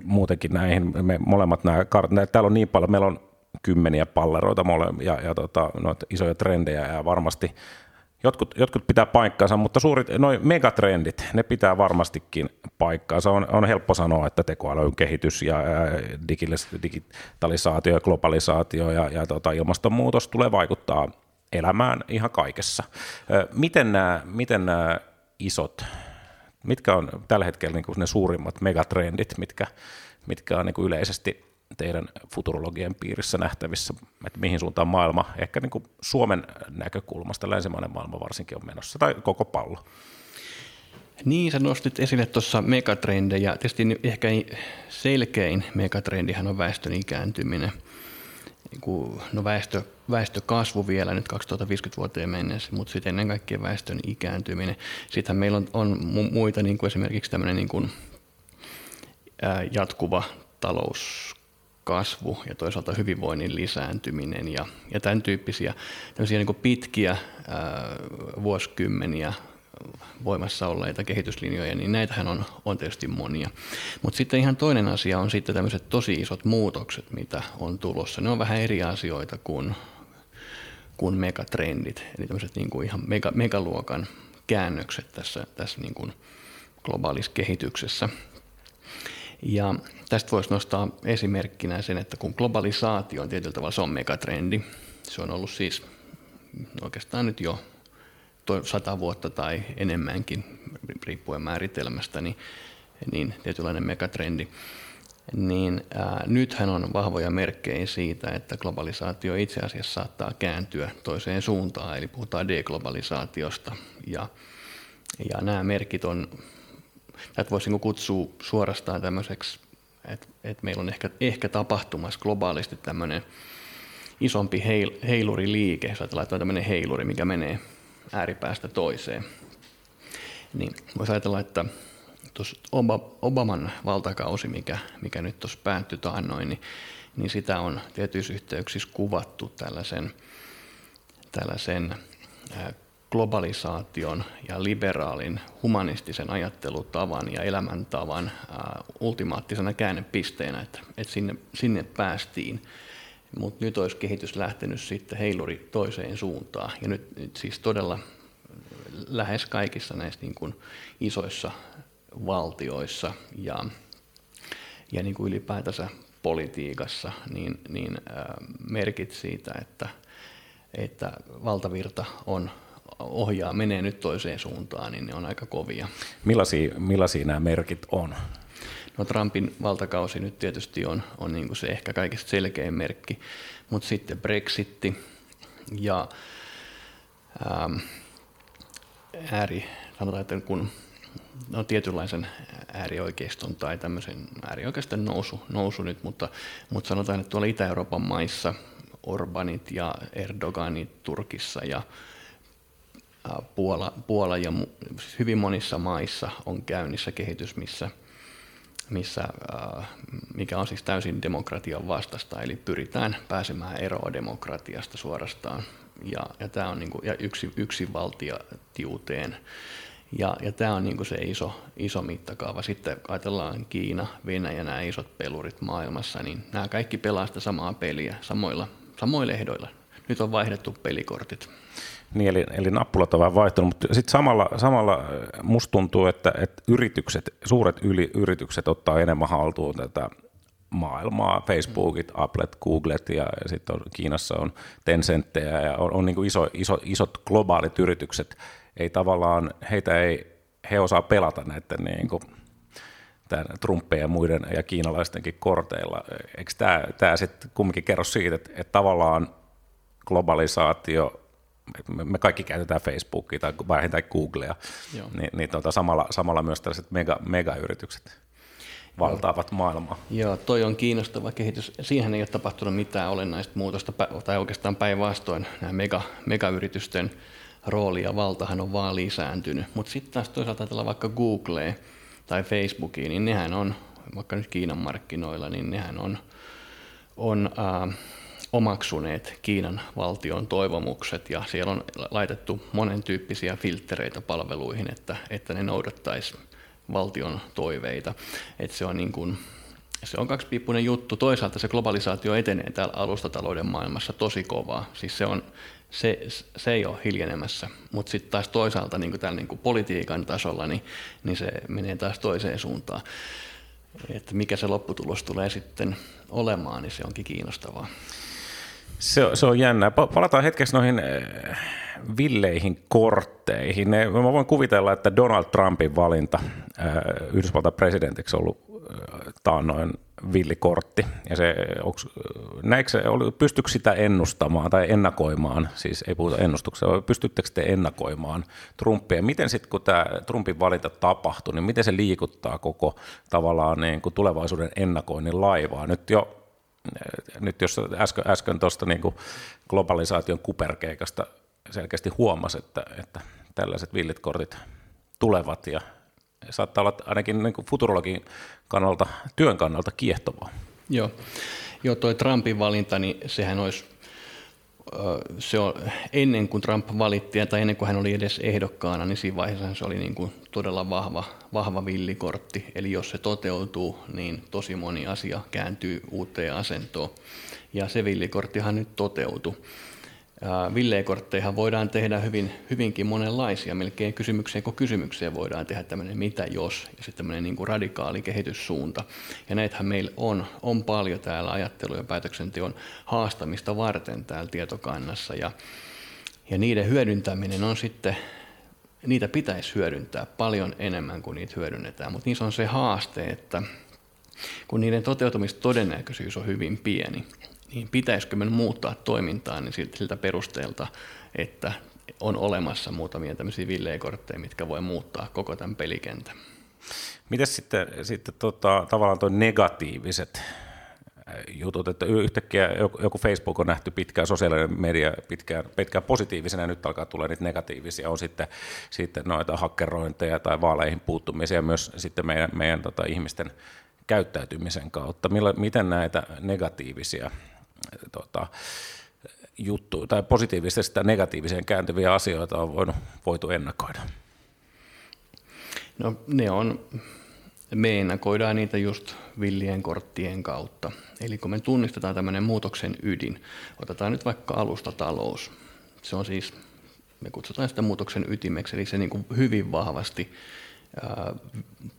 muutenkin näihin, me molemmat nämä, täällä on niin paljon, meillä on kymmeniä palleroita mole, ja, ja tota, noita isoja trendejä ja varmasti jotkut, jotkut pitää paikkaansa, mutta suurit, noin megatrendit, ne pitää varmastikin paikkaansa. On, on helppo sanoa, että tekoälyn kehitys ja, ja digitalisaatio ja globalisaatio ja, ja tota, ilmastonmuutos tulee vaikuttaa elämään ihan kaikessa. Miten nämä, miten nämä isot Mitkä on tällä hetkellä niin kuin ne suurimmat megatrendit, mitkä, mitkä on niin kuin yleisesti teidän futurologien piirissä nähtävissä, että mihin suuntaan maailma, ehkä niin kuin Suomen näkökulmasta, länsimainen maailma varsinkin on menossa, tai koko pallo? Niin, sä nostit esille tuossa megatrendejä. Tietysti ehkä selkein megatrendihän on väestön ikääntyminen – niin no väestö, väestökasvu vielä nyt 2050 vuoteen mennessä, mutta sitten ennen kaikkea väestön ikääntyminen. Sittenhän meillä on, on muita, niin kuin esimerkiksi tämmöinen niin kuin, ää, jatkuva talouskasvu ja toisaalta hyvinvoinnin lisääntyminen ja, ja tämän tyyppisiä niin kuin pitkiä ää, vuosikymmeniä voimassa olleita kehityslinjoja, niin näitähän on, on tietysti monia. Mutta sitten ihan toinen asia on sitten tämmöiset tosi isot muutokset, mitä on tulossa. Ne on vähän eri asioita kuin, kuin megatrendit, eli tämmöiset niin kuin ihan mega, megaluokan käännökset tässä, tässä niin kuin globaalissa kehityksessä. Ja tästä voisi nostaa esimerkkinä sen, että kun globalisaatio on tietyllä tavalla se on megatrendi, se on ollut siis oikeastaan nyt jo sata vuotta tai enemmänkin, riippuen määritelmästä, niin, niin tietynlainen megatrendi. Niin ää, nythän on vahvoja merkkejä siitä, että globalisaatio itse asiassa saattaa kääntyä toiseen suuntaan, eli puhutaan deglobalisaatiosta. Ja, ja nämä merkit on tätä voisi niin kutsua suorastaan tämmöiseksi, että, että meillä on ehkä, ehkä tapahtumassa globaalisti tämmöinen isompi heil, heiluriliike, jos ajatellaan, että on tämmöinen heiluri, mikä menee ääripäästä toiseen. Niin voisi ajatella, että tuossa Obaman valtakausi, mikä, mikä nyt tuossa päättyi taannoin, niin, niin sitä on tietyissä yhteyksissä kuvattu tällaisen, tällaisen globalisaation ja liberaalin humanistisen ajattelutavan ja elämäntavan ultimaattisena käännepisteenä, että, että sinne, sinne päästiin. Mutta nyt olisi kehitys lähtenyt sitten heiluri toiseen suuntaan. Ja nyt, nyt siis todella lähes kaikissa näissä niin kuin isoissa valtioissa ja, ja niin kuin ylipäätänsä politiikassa, niin, niin merkit siitä, että, että valtavirta on ohjaa, menee nyt toiseen suuntaan, niin ne on aika kovia. Millaisia, millaisia nämä merkit on? No Trumpin valtakausi nyt tietysti on, on niin kuin se ehkä kaikista selkein merkki, mutta sitten Brexitti ja ähm, ääri, sanotaan, että kun no, tietynlaisen äärioikeiston tai tämmöisen äärioikeiston nousu, nousu nyt, mutta, mutta sanotaan, että tuolla Itä-Euroopan maissa Orbanit ja Erdoganit Turkissa ja Puola, Puola ja hyvin monissa maissa on käynnissä kehitys, missä, missä, mikä on siis täysin demokratian vastasta, eli pyritään pääsemään eroon demokratiasta suorastaan. Ja, ja tämä on niin kuin, ja yksi, yksinvaltiatiuteen. Ja, ja tämä on niin se iso, iso mittakaava. Sitten ajatellaan Kiina, Venäjä, nämä isot pelurit maailmassa, niin nämä kaikki pelaa sitä samaa peliä samoilla, samoilla ehdoilla. Nyt on vaihdettu pelikortit. Niin, eli, eli nappulat on vähän vaihtunut, mutta sitten samalla, samalla äh, musta tuntuu, että, että yritykset, suuret yli, yritykset ottaa enemmän haltuun tätä maailmaa, Facebookit, Applet, Googlet ja, sitten Kiinassa on Tencenttejä ja on, on niin iso, iso, isot globaalit yritykset, ei tavallaan, heitä ei, he osaa pelata näiden niin kuin, tämän Trumpien ja muiden ja kiinalaistenkin korteilla. Eikö tämä, tämä sitten kumminkin kerro siitä, että, että tavallaan globalisaatio me kaikki käytetään Facebookia tai vähintään Googlea, niin, niin tuota, samalla, samalla myös tällaiset mega, megayritykset valtaavat maailmaa. Joo, toi on kiinnostava kehitys. Siihen ei ole tapahtunut mitään olennaista muutosta, tai oikeastaan päinvastoin nämä mega, megayritysten rooli ja valtahan on vaan lisääntynyt. Mutta sitten taas toisaalta ajatellaan vaikka Googlea tai Facebookia, niin nehän on, vaikka nyt Kiinan markkinoilla, niin nehän on, on äh, omaksuneet Kiinan valtion toivomukset ja siellä on laitettu monen tyyppisiä filtreitä palveluihin, että, että ne noudattaisi valtion toiveita. Että se on niin se on kaksipiippunen juttu. Toisaalta se globalisaatio etenee täällä alustatalouden maailmassa tosi kovaa. Siis se, on, se, se ei ole hiljenemässä. Mutta sitten taas toisaalta niin täällä niin politiikan tasolla, niin, niin se menee taas toiseen suuntaan. Että mikä se lopputulos tulee sitten olemaan, niin se onkin kiinnostavaa. Se, se on jännää. Palataan hetkeksi noihin eh, villeihin kortteihin. Mä voin kuvitella, että Donald Trumpin valinta äh, Yhdysvaltain presidentiksi on ollut äh, taannoin villikortti. Ja se, onks, näikö pystyykö sitä ennustamaan tai ennakoimaan, siis ei puhuta ennustuksesta, vaan pystyttekö te ennakoimaan Trumpia? Miten sitten, kun tämä Trumpin valinta tapahtui, niin miten se liikuttaa koko tavallaan niin kuin tulevaisuuden ennakoinnin laivaa? Nyt jo nyt jos äsken, äsken tuosta niin globalisaation kuperkeikasta selkeästi huomasi, että, että tällaiset villit kortit tulevat ja saattaa olla ainakin niin kuin futurologin kannalta, työn kannalta kiehtovaa. Joo, Joo toi Trumpin valinta, niin sehän olisi se on, ennen kuin Trump valittiin tai ennen kuin hän oli edes ehdokkaana, niin siinä vaiheessa se oli niin kuin todella vahva, vahva villikortti. Eli jos se toteutuu, niin tosi moni asia kääntyy uuteen asentoon. Ja se villikorttihan nyt toteutui. Villejä voidaan tehdä hyvin, hyvinkin monenlaisia, melkein kysymykseen kuin kysymykseen voidaan tehdä tämmöinen mitä jos, ja sitten tämmöinen niin kuin radikaali kehityssuunta. Ja näitähän meillä on, on paljon täällä ajattelu- ja päätöksenteon haastamista varten täällä tietokannassa, ja, ja niiden hyödyntäminen on sitten, niitä pitäisi hyödyntää paljon enemmän kuin niitä hyödynnetään, mutta niissä on se haaste, että kun niiden toteutumistodennäköisyys on hyvin pieni, niin pitäisikö me muuttaa toimintaa niin siltä perusteelta, että on olemassa muutamia tämmöisiä villejä kortteja, mitkä voi muuttaa koko tämän pelikentän. Miten sitten, sitten tota, tavallaan tuo negatiiviset jutut, että yhtäkkiä joku Facebook on nähty pitkään, sosiaalinen media pitkään, pitkään positiivisena ja nyt alkaa tulla niitä negatiivisia, on sitten, sitten noita hakkerointeja tai vaaleihin puuttumisia myös sitten meidän, meidän tota, ihmisten käyttäytymisen kautta. Millä, miten näitä negatiivisia tota, juttuja tai positiivisesta negatiiviseen kääntyviä asioita on voinut, voitu ennakoida? No ne on me ennakoidaan niitä just villien korttien kautta. Eli kun me tunnistetaan tämmöinen muutoksen ydin, otetaan nyt vaikka alustatalous. Se on siis, me kutsutaan sitä muutoksen ytimeksi, eli se niin kuin hyvin vahvasti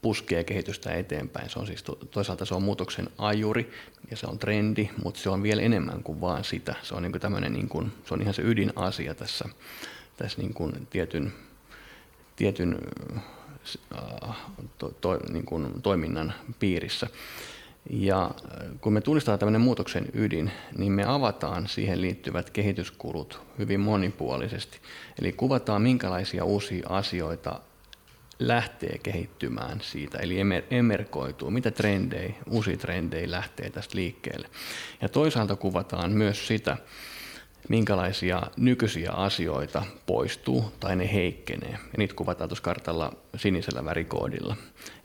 puskee kehitystä eteenpäin. Se on siis toisaalta se on muutoksen ajuri ja se on trendi, mutta se on vielä enemmän kuin vaan sitä. Se on, niin kuin niin kuin, se on ihan se ydinasia tässä, tässä niin kuin tietyn, tietyn Äh, to, to, niin kuin toiminnan piirissä. Ja äh, kun me tunnistetaan tämmöinen muutoksen ydin, niin me avataan siihen liittyvät kehityskulut hyvin monipuolisesti. Eli kuvataan, minkälaisia uusia asioita lähtee kehittymään siitä, eli emerkoituu, mitä trendejä, uusia trendejä lähtee tästä liikkeelle. Ja toisaalta kuvataan myös sitä, minkälaisia nykyisiä asioita poistuu tai ne heikkenee. Ja niitä kuvataan tuossa kartalla sinisellä värikoodilla.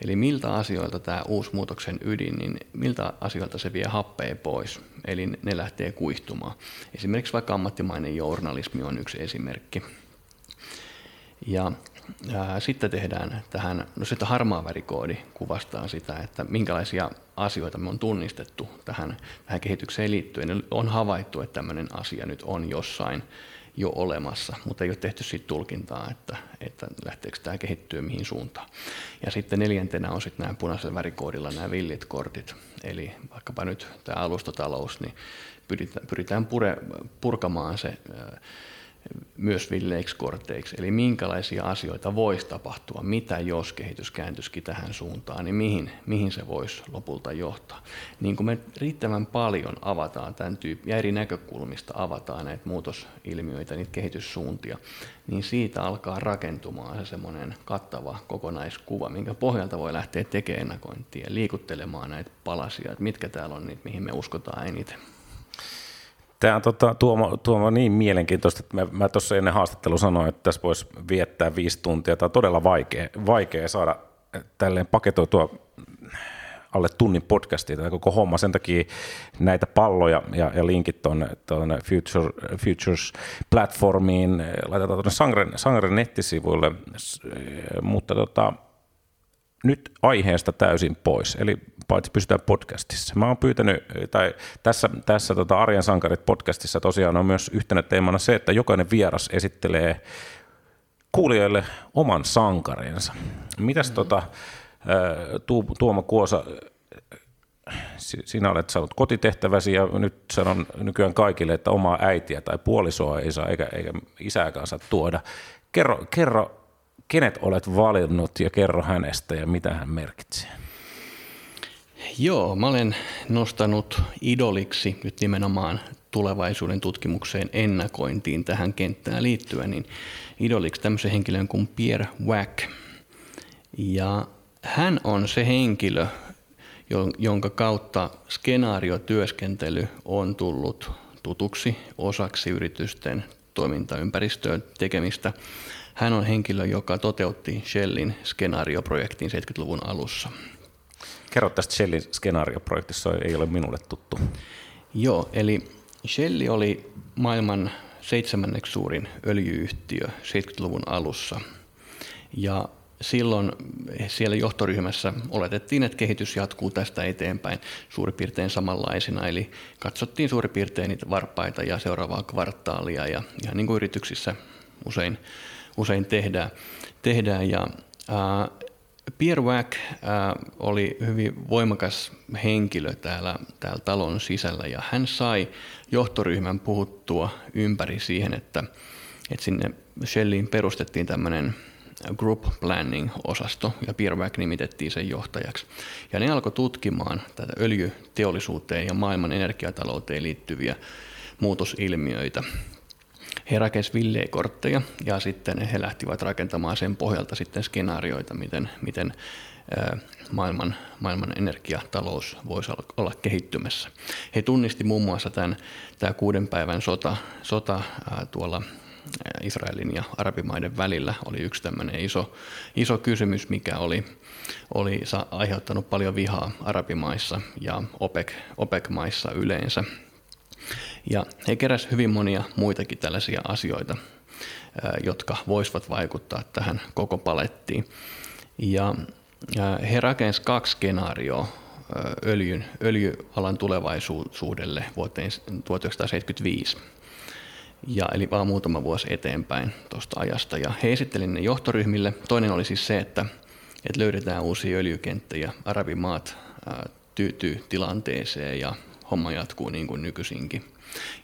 Eli miltä asioilta tämä uusi muutoksen ydin, niin miltä asioilta se vie happea pois. Eli ne lähtee kuihtumaan. Esimerkiksi vaikka ammattimainen journalismi on yksi esimerkki. Ja sitten tehdään tähän, no sitten harmaa värikoodi kuvastaa sitä, että minkälaisia asioita me on tunnistettu tähän, tähän kehitykseen liittyen. On havaittu, että tämmöinen asia nyt on jossain jo olemassa, mutta ei ole tehty siitä tulkintaa, että, että lähteekö tämä kehittyä mihin suuntaan. Ja sitten neljäntenä on sitten nämä punaisella värikoodilla nämä villit kortit, eli vaikkapa nyt tämä alustatalous, niin pyritään, pyritään pure, purkamaan se myös villeiksi korteiksi, eli minkälaisia asioita voisi tapahtua, mitä jos kehitys kääntyisikin tähän suuntaan, niin mihin, mihin se voisi lopulta johtaa. Niin kun me riittävän paljon avataan tämän tyyppiä, ja eri näkökulmista avataan näitä muutosilmiöitä, niitä kehityssuuntia, niin siitä alkaa rakentumaan se semmoinen kattava kokonaiskuva, minkä pohjalta voi lähteä tekemään ennakointia, liikuttelemaan näitä palasia, että mitkä täällä on niitä, mihin me uskotaan eniten. Tämä on tota, Tuomo, Tuomo niin mielenkiintoista, että mä, mä tuossa ennen haastattelua sanoin, että tässä voisi viettää viisi tuntia. Tämä on todella vaikea, vaikea saada tälleen paketoitua alle tunnin podcastia tämä koko homma. Sen takia näitä palloja ja, ja linkit tuonne, tuonne Future, Futures-platformiin laitetaan tuonne Sangren, Sangren nettisivuille, mutta tota, nyt aiheesta täysin pois, eli paitsi pysytään podcastissa. Mä oon pyytänyt, tai tässä, tässä tota Arjen sankarit podcastissa tosiaan on myös yhtenä teemana se, että jokainen vieras esittelee kuulijoille oman sankarinsa. Mitäs mm-hmm. tota, Tuomo Kuosa, sinä olet saanut kotitehtäväsi ja nyt sanon nykyään kaikille, että omaa äitiä tai puolisoa ei saa eikä, eikä isääkään saa tuoda. Kerro, kerro kenet olet valinnut ja kerro hänestä ja mitä hän merkitsee. Joo, mä olen nostanut idoliksi nyt nimenomaan tulevaisuuden tutkimukseen ennakointiin tähän kenttään liittyen, niin idoliksi tämmöisen henkilön kuin Pierre Wack. Ja hän on se henkilö, jonka kautta skenaariotyöskentely on tullut tutuksi osaksi yritysten toimintaympäristöön tekemistä. Hän on henkilö, joka toteutti Shellin skenaarioprojektin 70-luvun alussa. Kerro tästä Shellin skenaarioprojektissa, ei ole minulle tuttu. Joo, eli Shell oli maailman seitsemänneksi suurin öljyyhtiö 70-luvun alussa. Ja silloin siellä johtoryhmässä oletettiin, että kehitys jatkuu tästä eteenpäin suurin piirtein samanlaisena. Eli katsottiin suurin piirtein niitä varpaita ja seuraavaa kvartaalia ja ihan niin kuin yrityksissä usein usein tehdään. tehdään. Ja, ää, Pierre Wack ää, oli hyvin voimakas henkilö täällä, täällä talon sisällä ja hän sai johtoryhmän puhuttua ympäri siihen, että, että sinne Shelliin perustettiin tämmöinen group planning-osasto ja Pierre Wack nimitettiin sen johtajaksi. Ja ne alkoi tutkimaan tätä öljyteollisuuteen ja maailman energiatalouteen liittyviä muutosilmiöitä he rakensivat villiekortteja ja sitten he lähtivät rakentamaan sen pohjalta sitten skenaarioita, miten, miten maailman, maailman energiatalous voisi olla kehittymässä. He tunnisti muun muassa tämän, tämä kuuden päivän sota, sota tuolla Israelin ja arabimaiden välillä oli yksi tämmöinen iso, iso kysymys, mikä oli, oli aiheuttanut paljon vihaa arabimaissa ja OPEC, OPEC-maissa yleensä. Ja he keräsivät hyvin monia muitakin tällaisia asioita, jotka voisivat vaikuttaa tähän koko palettiin. Ja he rakensivat kaksi skenaarioa öljyn, öljyalan tulevaisuudelle vuoteen 1975. Ja eli vaan muutama vuosi eteenpäin tuosta ajasta. Ja he esittelivät ne johtoryhmille. Toinen oli siis se, että, että löydetään uusia öljykenttiä. Arabimaat tyytyy tilanteeseen ja homma jatkuu niin kuin nykyisinkin.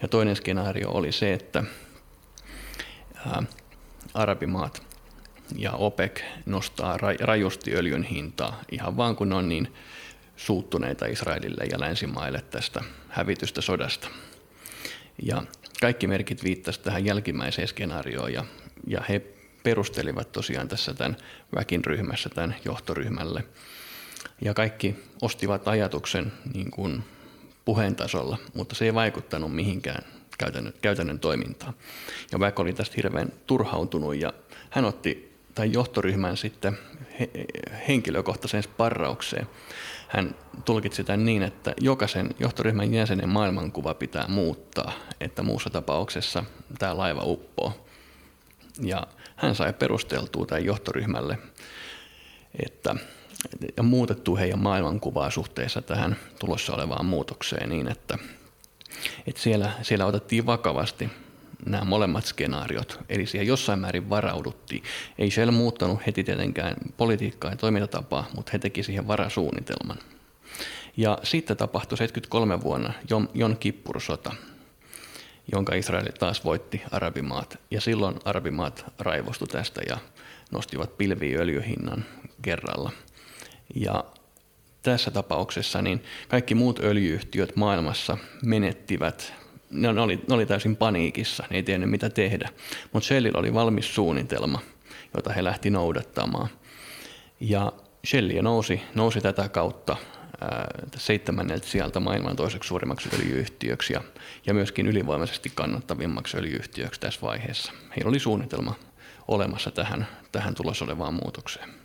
Ja toinen skenaario oli se, että ää, arabimaat ja OPEC nostaa rajusti öljyn hintaa ihan vaan kun on niin suuttuneita Israelille ja länsimaille tästä hävitystä sodasta. Ja kaikki merkit viittasivat tähän jälkimmäiseen skenaarioon ja, ja he perustelivat tosiaan tässä tämän väkin ryhmässä, tämän johtoryhmälle. Ja kaikki ostivat ajatuksen niin kuin puheen tasolla, mutta se ei vaikuttanut mihinkään käytännön, käytännön toimintaan. Ja Väk oli tästä hirveän turhautunut ja hän otti tai johtoryhmän sitten he, henkilökohtaiseen sparraukseen. Hän tulkitsi tämän niin, että jokaisen johtoryhmän jäsenen maailmankuva pitää muuttaa, että muussa tapauksessa tämä laiva uppoo. Ja hän sai perusteltua tämän johtoryhmälle, että ja muutettu heidän maailmankuvaa suhteessa tähän tulossa olevaan muutokseen niin, että, että siellä, siellä otettiin vakavasti nämä molemmat skenaariot, eli siihen jossain määrin varauduttiin. Ei siellä muuttanut heti tietenkään politiikkaa ja toimintatapaa, mutta he teki siihen varasuunnitelman. Ja sitten tapahtui 73 vuonna Jon, Kippursota, jonka Israel taas voitti arabimaat. Ja silloin arabimaat raivostu tästä ja nostivat pilviöljyhinnan öljyhinnan kerralla – ja tässä tapauksessa niin kaikki muut öljyyhtiöt maailmassa menettivät ne oli, ne oli täysin paniikissa, ne ei tiennyt mitä tehdä. Mutta Shellillä oli valmis suunnitelma, jota he lähti noudattamaan. Ja Shell nousi, nousi tätä kautta seitsemänneltä sieltä maailman toiseksi suurimmaksi öljyyhtiöksi ja, ja myöskin ylivoimaisesti kannattavimmaksi öljyyhtiöksi tässä vaiheessa. Heillä oli suunnitelma olemassa tähän, tähän tulossa olevaan muutokseen.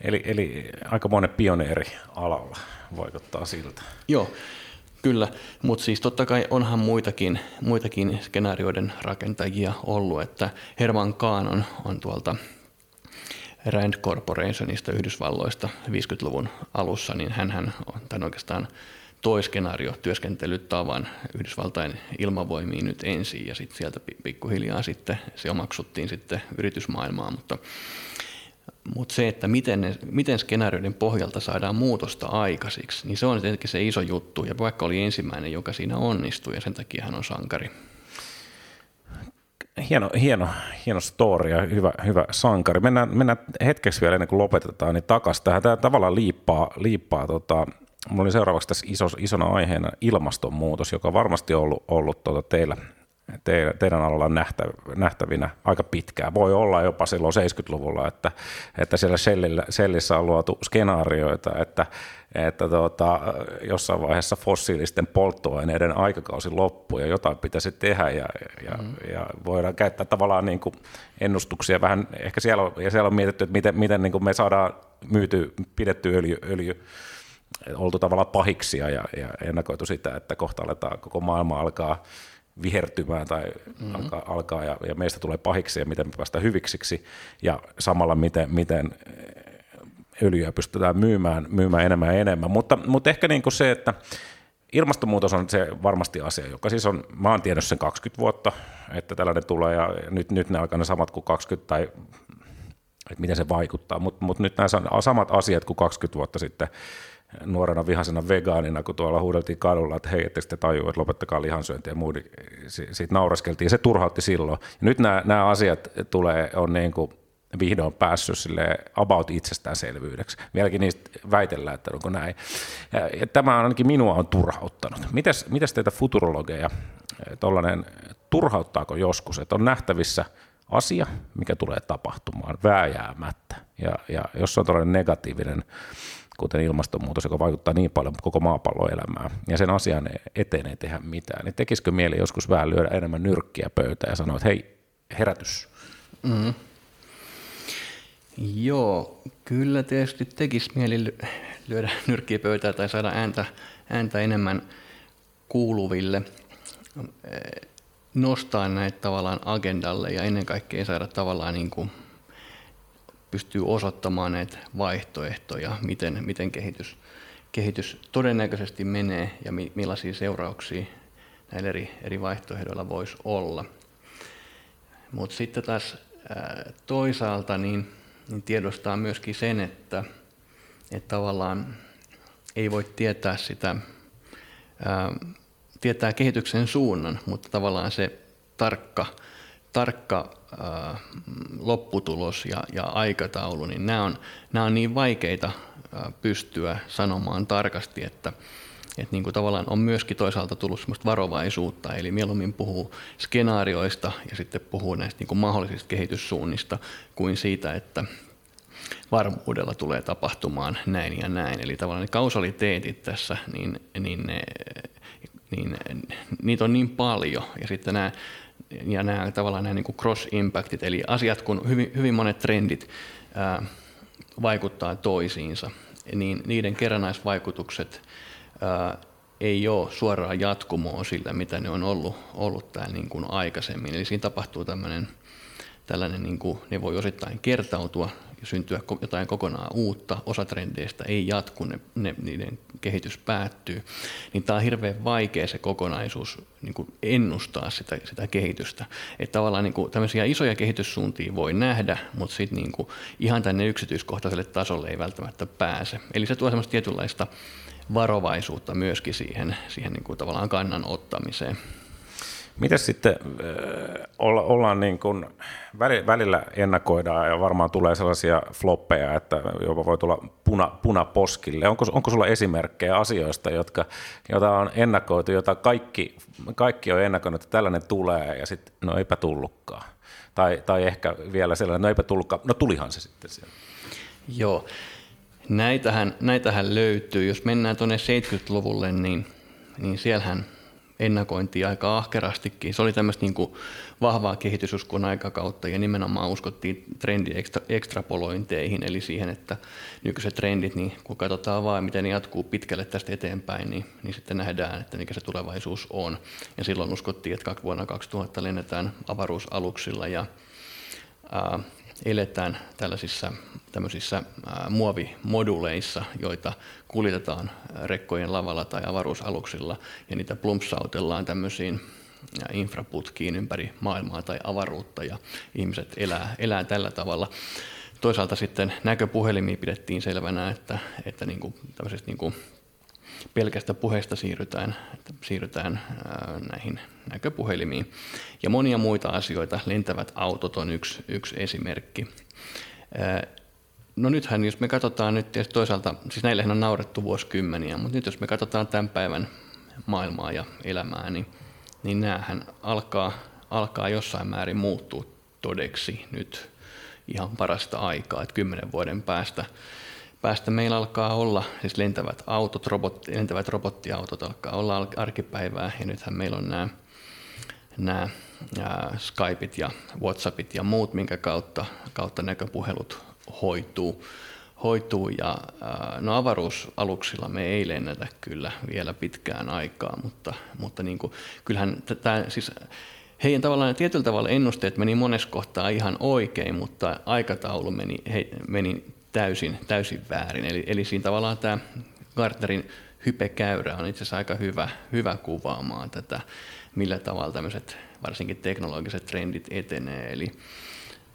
Eli, eli monen pioneeri alalla vaikuttaa siltä. Joo, kyllä. Mutta siis totta kai onhan muitakin, muitakin skenaarioiden rakentajia ollut, että Herman Kahn on, on tuolta Rand Corporationista Yhdysvalloista 50-luvun alussa, niin hän on tämän oikeastaan toi skenaario työskentelytavan Yhdysvaltain ilmavoimiin nyt ensin ja sitten sieltä pikkuhiljaa sitten se omaksuttiin sitten yritysmaailmaan, mutta mutta se, että miten, ne, miten skenaarioiden pohjalta saadaan muutosta aikaisiksi, niin se on tietenkin se iso juttu. Ja vaikka oli ensimmäinen, joka siinä onnistui, ja sen takia hän on sankari. Hieno, hieno, hieno story ja hyvä, hyvä sankari. Mennään, mennään hetkeksi vielä ennen kuin lopetetaan, niin takaisin tähän. Tämä tavallaan liippaa, liippaa tota, Mulla oli seuraavaksi tässä iso, isona aiheena ilmastonmuutos, joka on varmasti ollut, ollut tuota teillä te, teidän alalla nähtävinä aika pitkään. Voi olla jopa silloin 70-luvulla, että, että siellä Shellillä, Shellissä on luotu skenaarioita, että, että tuota, jossain vaiheessa fossiilisten polttoaineiden aikakausi loppuu ja jotain pitäisi tehdä ja, ja, mm. ja voidaan käyttää tavallaan niin kuin ennustuksia vähän, ehkä siellä on, ja siellä on mietitty, että miten, miten niin kuin me saadaan myyty, pidetty öljy, öljy oltu tavallaan pahiksia ja, ja ennakoitu sitä, että kohta aletaan, koko maailma alkaa vihertymään tai mm-hmm. alkaa, alkaa ja, ja meistä tulee pahiksi ja miten me päästään hyviksiksi ja samalla miten, miten öljyä pystytään myymään, myymään enemmän ja enemmän. Mutta, mutta ehkä niin kuin se, että ilmastonmuutos on se varmasti asia, joka siis on, mä oon tiennyt sen 20 vuotta, että tällainen tulee ja nyt, nyt ne alkaa ne samat kuin 20 tai että miten se vaikuttaa, mutta mut nyt nämä samat asiat kuin 20 vuotta sitten nuorena vihaisena vegaanina, kun tuolla huudeltiin kadulla, että hei, ettekö te tajua, että lopettakaa lihansyöntiä ja muu, siitä naureskeltiin. Se turhautti silloin. Ja nyt nämä, nämä asiat tulee, on niin kuin vihdoin päässyt sille about itsestäänselvyydeksi. Vieläkin niistä väitellään, että onko näin. Ja, tämä ainakin minua on turhauttanut. Mites, mites teitä futurologeja, tollainen, turhauttaako joskus, että on nähtävissä asia, mikä tulee tapahtumaan vääjäämättä. Ja, ja jos on tällainen negatiivinen kuten ilmastonmuutos, joka vaikuttaa niin paljon koko maapallon elämään, ja sen asian eteen ei tehdä mitään, niin tekisikö mieli joskus vähän lyödä enemmän nyrkkiä pöytään ja sanoa, että hei, herätys? Mm-hmm. Joo, kyllä tietysti tekisi mieli lyödä nyrkkiä pöytään tai saada ääntä, ääntä enemmän kuuluville, nostaa näitä tavallaan agendalle ja ennen kaikkea saada tavallaan niin kuin pystyy osoittamaan näitä vaihtoehtoja, miten, miten kehitys, kehitys todennäköisesti menee ja mi, millaisia seurauksia näillä eri, eri vaihtoehdoilla voisi olla. Mutta sitten taas ää, toisaalta niin, niin tiedostaa myöskin sen, että, että tavallaan ei voi tietää sitä, ää, tietää kehityksen suunnan, mutta tavallaan se tarkka, tarkka ää, lopputulos ja, ja aikataulu, niin nämä on, nämä on niin vaikeita ää, pystyä sanomaan tarkasti, että, että niin kuin tavallaan on myöskin toisaalta tullut semmoista varovaisuutta, eli mieluummin puhuu skenaarioista ja sitten puhuu näistä niin kuin mahdollisista kehityssuunnista kuin siitä, että varmuudella tulee tapahtumaan näin ja näin. Eli tavallaan ne kausaliteetit tässä, niin, niin, ne, niin niitä on niin paljon. Ja sitten nämä ja nämä tavallaan nämä niin cross-impactit, eli asiat, kun hyvin, hyvin monet trendit ää, vaikuttaa toisiinsa, niin niiden kerrannaisvaikutukset ää, ei ole suoraan jatkumoa sillä, mitä ne on ollut, ollut täällä niin kuin aikaisemmin. Eli siinä tapahtuu tämmöinen, tällainen, niin kuin, ne voi osittain kertautua syntyä jotain kokonaan uutta, osa trendeistä ei jatku, ne, ne, niiden kehitys päättyy, niin tämä on hirveän vaikea se kokonaisuus niin kuin ennustaa sitä, sitä kehitystä. Että tavallaan niin kuin tämmöisiä isoja kehityssuuntia voi nähdä, mutta sitten niin ihan tänne yksityiskohtaiselle tasolle ei välttämättä pääse. Eli se tuo semmoista tietynlaista varovaisuutta myöskin siihen, siihen niin kuin tavallaan kannan ottamiseen. Miten sitten olla, ollaan niin kuin, välillä ennakoidaan ja varmaan tulee sellaisia floppeja, että jopa voi tulla puna, punaposkille. Onko, onko sulla esimerkkejä asioista, jotka, joita on ennakoitu, jota kaikki, kaikki on ennakoinut, että tällainen tulee ja sitten no eipä tullutkaan. Tai, tai ehkä vielä sellainen, no eipä tullutkaan, no tulihan se sitten siellä. Joo, näitähän, näitähän löytyy. Jos mennään tuonne 70-luvulle, niin, niin siellähän – ennakointia aika ahkerastikin. Se oli tämmöistä niin kuin vahvaa kehitysuskon aikakautta ja nimenomaan uskottiin trendi ekstrapolointeihin, eli siihen, että nykyiset trendit, niin kun katsotaan vaan, miten ne jatkuu pitkälle tästä eteenpäin, niin, niin sitten nähdään, että mikä se tulevaisuus on. Ja silloin uskottiin, että vuonna 2000 lennetään avaruusaluksilla ja ää, eletään tällaisissa tämmöisissä muovimoduleissa, joita kuljetetaan rekkojen lavalla tai avaruusaluksilla ja niitä plumpsautellaan tämmöisiin infraputkiin ympäri maailmaa tai avaruutta ja ihmiset elää, elää tällä tavalla. Toisaalta sitten näköpuhelimia pidettiin selvänä, että, että niin kuin, niin kuin pelkästä puheesta siirrytään, siirrytään näihin näköpuhelimiin. Ja monia muita asioita, lentävät autot on yksi, yksi esimerkki. No nythän, jos me katsotaan nyt toisaalta, siis näillehän on naurettu vuosikymmeniä, mutta nyt jos me katsotaan tämän päivän maailmaa ja elämää, niin, niin näähän alkaa, alkaa jossain määrin muuttua todeksi nyt ihan parasta aikaa, että kymmenen vuoden päästä, päästä meillä alkaa olla, siis lentävät autot, robot, lentävät robottiautot alkaa olla arkipäivää, ja nythän meillä on nämä, nämä Skypeit ja Whatsappit ja muut, minkä kautta, kautta näköpuhelut hoituu. hoituu ja no avaruusaluksilla me ei lennetä kyllä vielä pitkään aikaa, mutta, mutta niin kuin, kyllähän tämä siis heidän tavallaan tietyllä tavalla ennusteet meni monessa kohtaa ihan oikein, mutta aikataulu meni, he, meni täysin, täysin väärin. Eli, eli siinä tavallaan tämä Gartnerin hypekäyrä on itse asiassa aika hyvä, hyvä kuvaamaan tätä, millä tavalla tämmöiset varsinkin teknologiset trendit etenee. Eli,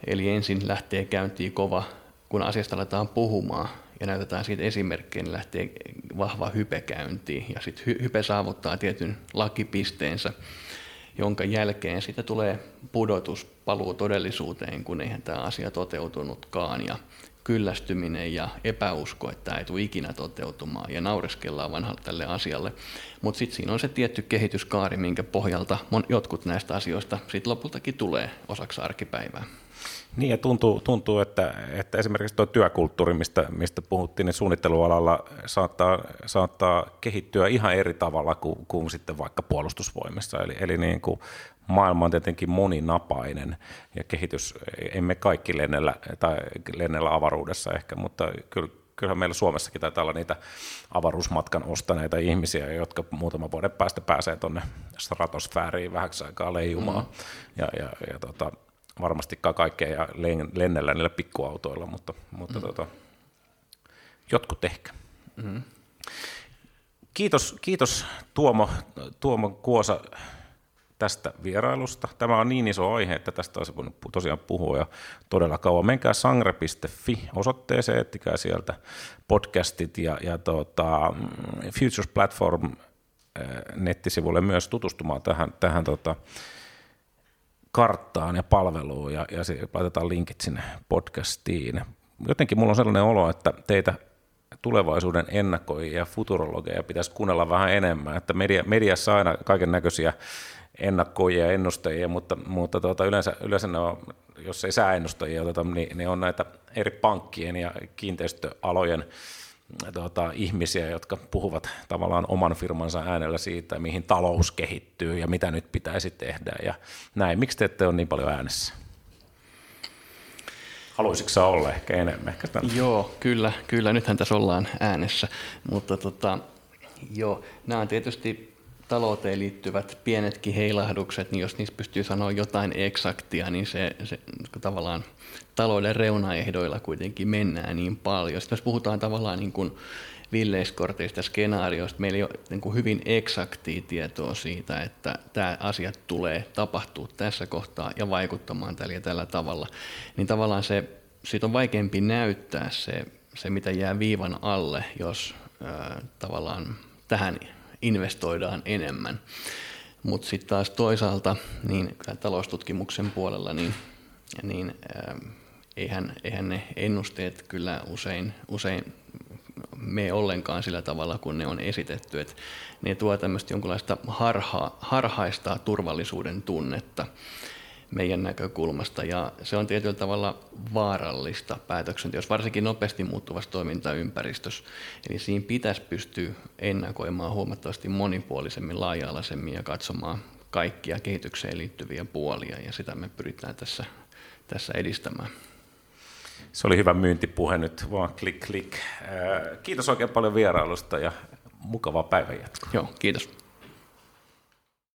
eli ensin lähtee käyntiin kova kun asiasta aletaan puhumaan ja näytetään siitä esimerkkejä, niin lähtee vahva hype käyntiin ja sitten hy- hype saavuttaa tietyn lakipisteensä jonka jälkeen sitä tulee pudotus, paluu todellisuuteen, kun eihän tämä asia toteutunutkaan. Ja kyllästyminen ja epäusko, että tämä ei tule ikinä toteutumaan ja naureskellaan vanhalle tälle asialle. Mutta sitten siinä on se tietty kehityskaari, minkä pohjalta jotkut näistä asioista sitten lopultakin tulee osaksi arkipäivää. Niin ja tuntuu, tuntuu että, että esimerkiksi tuo työkulttuuri, mistä, mistä puhuttiin, niin suunnittelualalla saattaa, saattaa kehittyä ihan eri tavalla kuin, kuin sitten vaikka puolustusvoimissa. Eli, eli niin kuin maailma on tietenkin moninapainen ja kehitys, emme kaikki lennellä, tai lennellä avaruudessa ehkä, mutta kyllä, kyllähän meillä Suomessakin taitaa olla niitä avaruusmatkan ostaneita ihmisiä, jotka muutaman vuoden päästä pääsee tuonne stratosfääriin vähäksi aikaa leijumaan. Mm. Ja, ja, ja tota, varmastikaan kaikkea ja lennellä niillä pikkuautoilla, mutta, mutta mm. tota, jotkut ehkä. Mm. Kiitos, kiitos Tuomo, Tuomo Kuosa tästä vierailusta. Tämä on niin iso aihe, että tästä olisi voinut tosiaan puhua jo todella kauan. Menkää sangre.fi osoitteeseen, ettikää sieltä podcastit ja, ja tota, Futures Platform eh, nettisivulle myös tutustumaan tähän, tähän tota, karttaan ja palveluun ja, ja se, laitetaan linkit sinne podcastiin. Jotenkin mulla on sellainen olo, että teitä tulevaisuuden ennakoijia ja futurologeja pitäisi kuunnella vähän enemmän, että media, mediassa aina kaiken näköisiä ennakkoja ja ennustajia, mutta, mutta tuota, yleensä, yleensä ne on, jos ei sääennustajia oteta, niin ne on näitä eri pankkien ja kiinteistöalojen tuota, ihmisiä, jotka puhuvat tavallaan oman firmansa äänellä siitä, mihin talous kehittyy ja mitä nyt pitäisi tehdä ja näin. Miksi te ette ole niin paljon äänessä? Haluaisitko olla ehkä enemmän? Ehkä Joo, kyllä, kyllä. Nythän tässä ollaan äänessä, mutta tota, joo, nämä on tietysti talouteen liittyvät pienetkin heilahdukset, niin jos niistä pystyy sanoa jotain eksaktia, niin se, se tavallaan talouden reunaehdoilla kuitenkin mennään niin paljon. Sitten jos puhutaan tavallaan niin kuin villeiskorteista skenaarioista, meillä ei ole niin kuin hyvin eksaktia tietoa siitä, että tämä asia tulee tapahtuu tässä kohtaa ja vaikuttamaan tällä ja tällä tavalla. Niin tavallaan se, siitä on vaikeampi näyttää se, se mitä jää viivan alle, jos äh, tavallaan tähän investoidaan enemmän. Mutta sitten taas toisaalta niin taloustutkimuksen puolella niin, niin äh, eihän, eihän ne ennusteet kyllä usein, usein mene ollenkaan sillä tavalla, kun ne on esitetty. Et ne tuo tämmöistä jonkinlaista harha, harhaista turvallisuuden tunnetta meidän näkökulmasta. Ja se on tietyllä tavalla vaarallista päätöksenteossa, varsinkin nopeasti muuttuvassa toimintaympäristössä. Eli siinä pitäisi pystyä ennakoimaan huomattavasti monipuolisemmin, laaja-alaisemmin ja katsomaan kaikkia kehitykseen liittyviä puolia, ja sitä me pyritään tässä, tässä edistämään. Se oli hyvä myyntipuhe nyt, vaan klik klik. Kiitos oikein paljon vierailusta ja mukavaa päivänjatkoa. Joo, kiitos.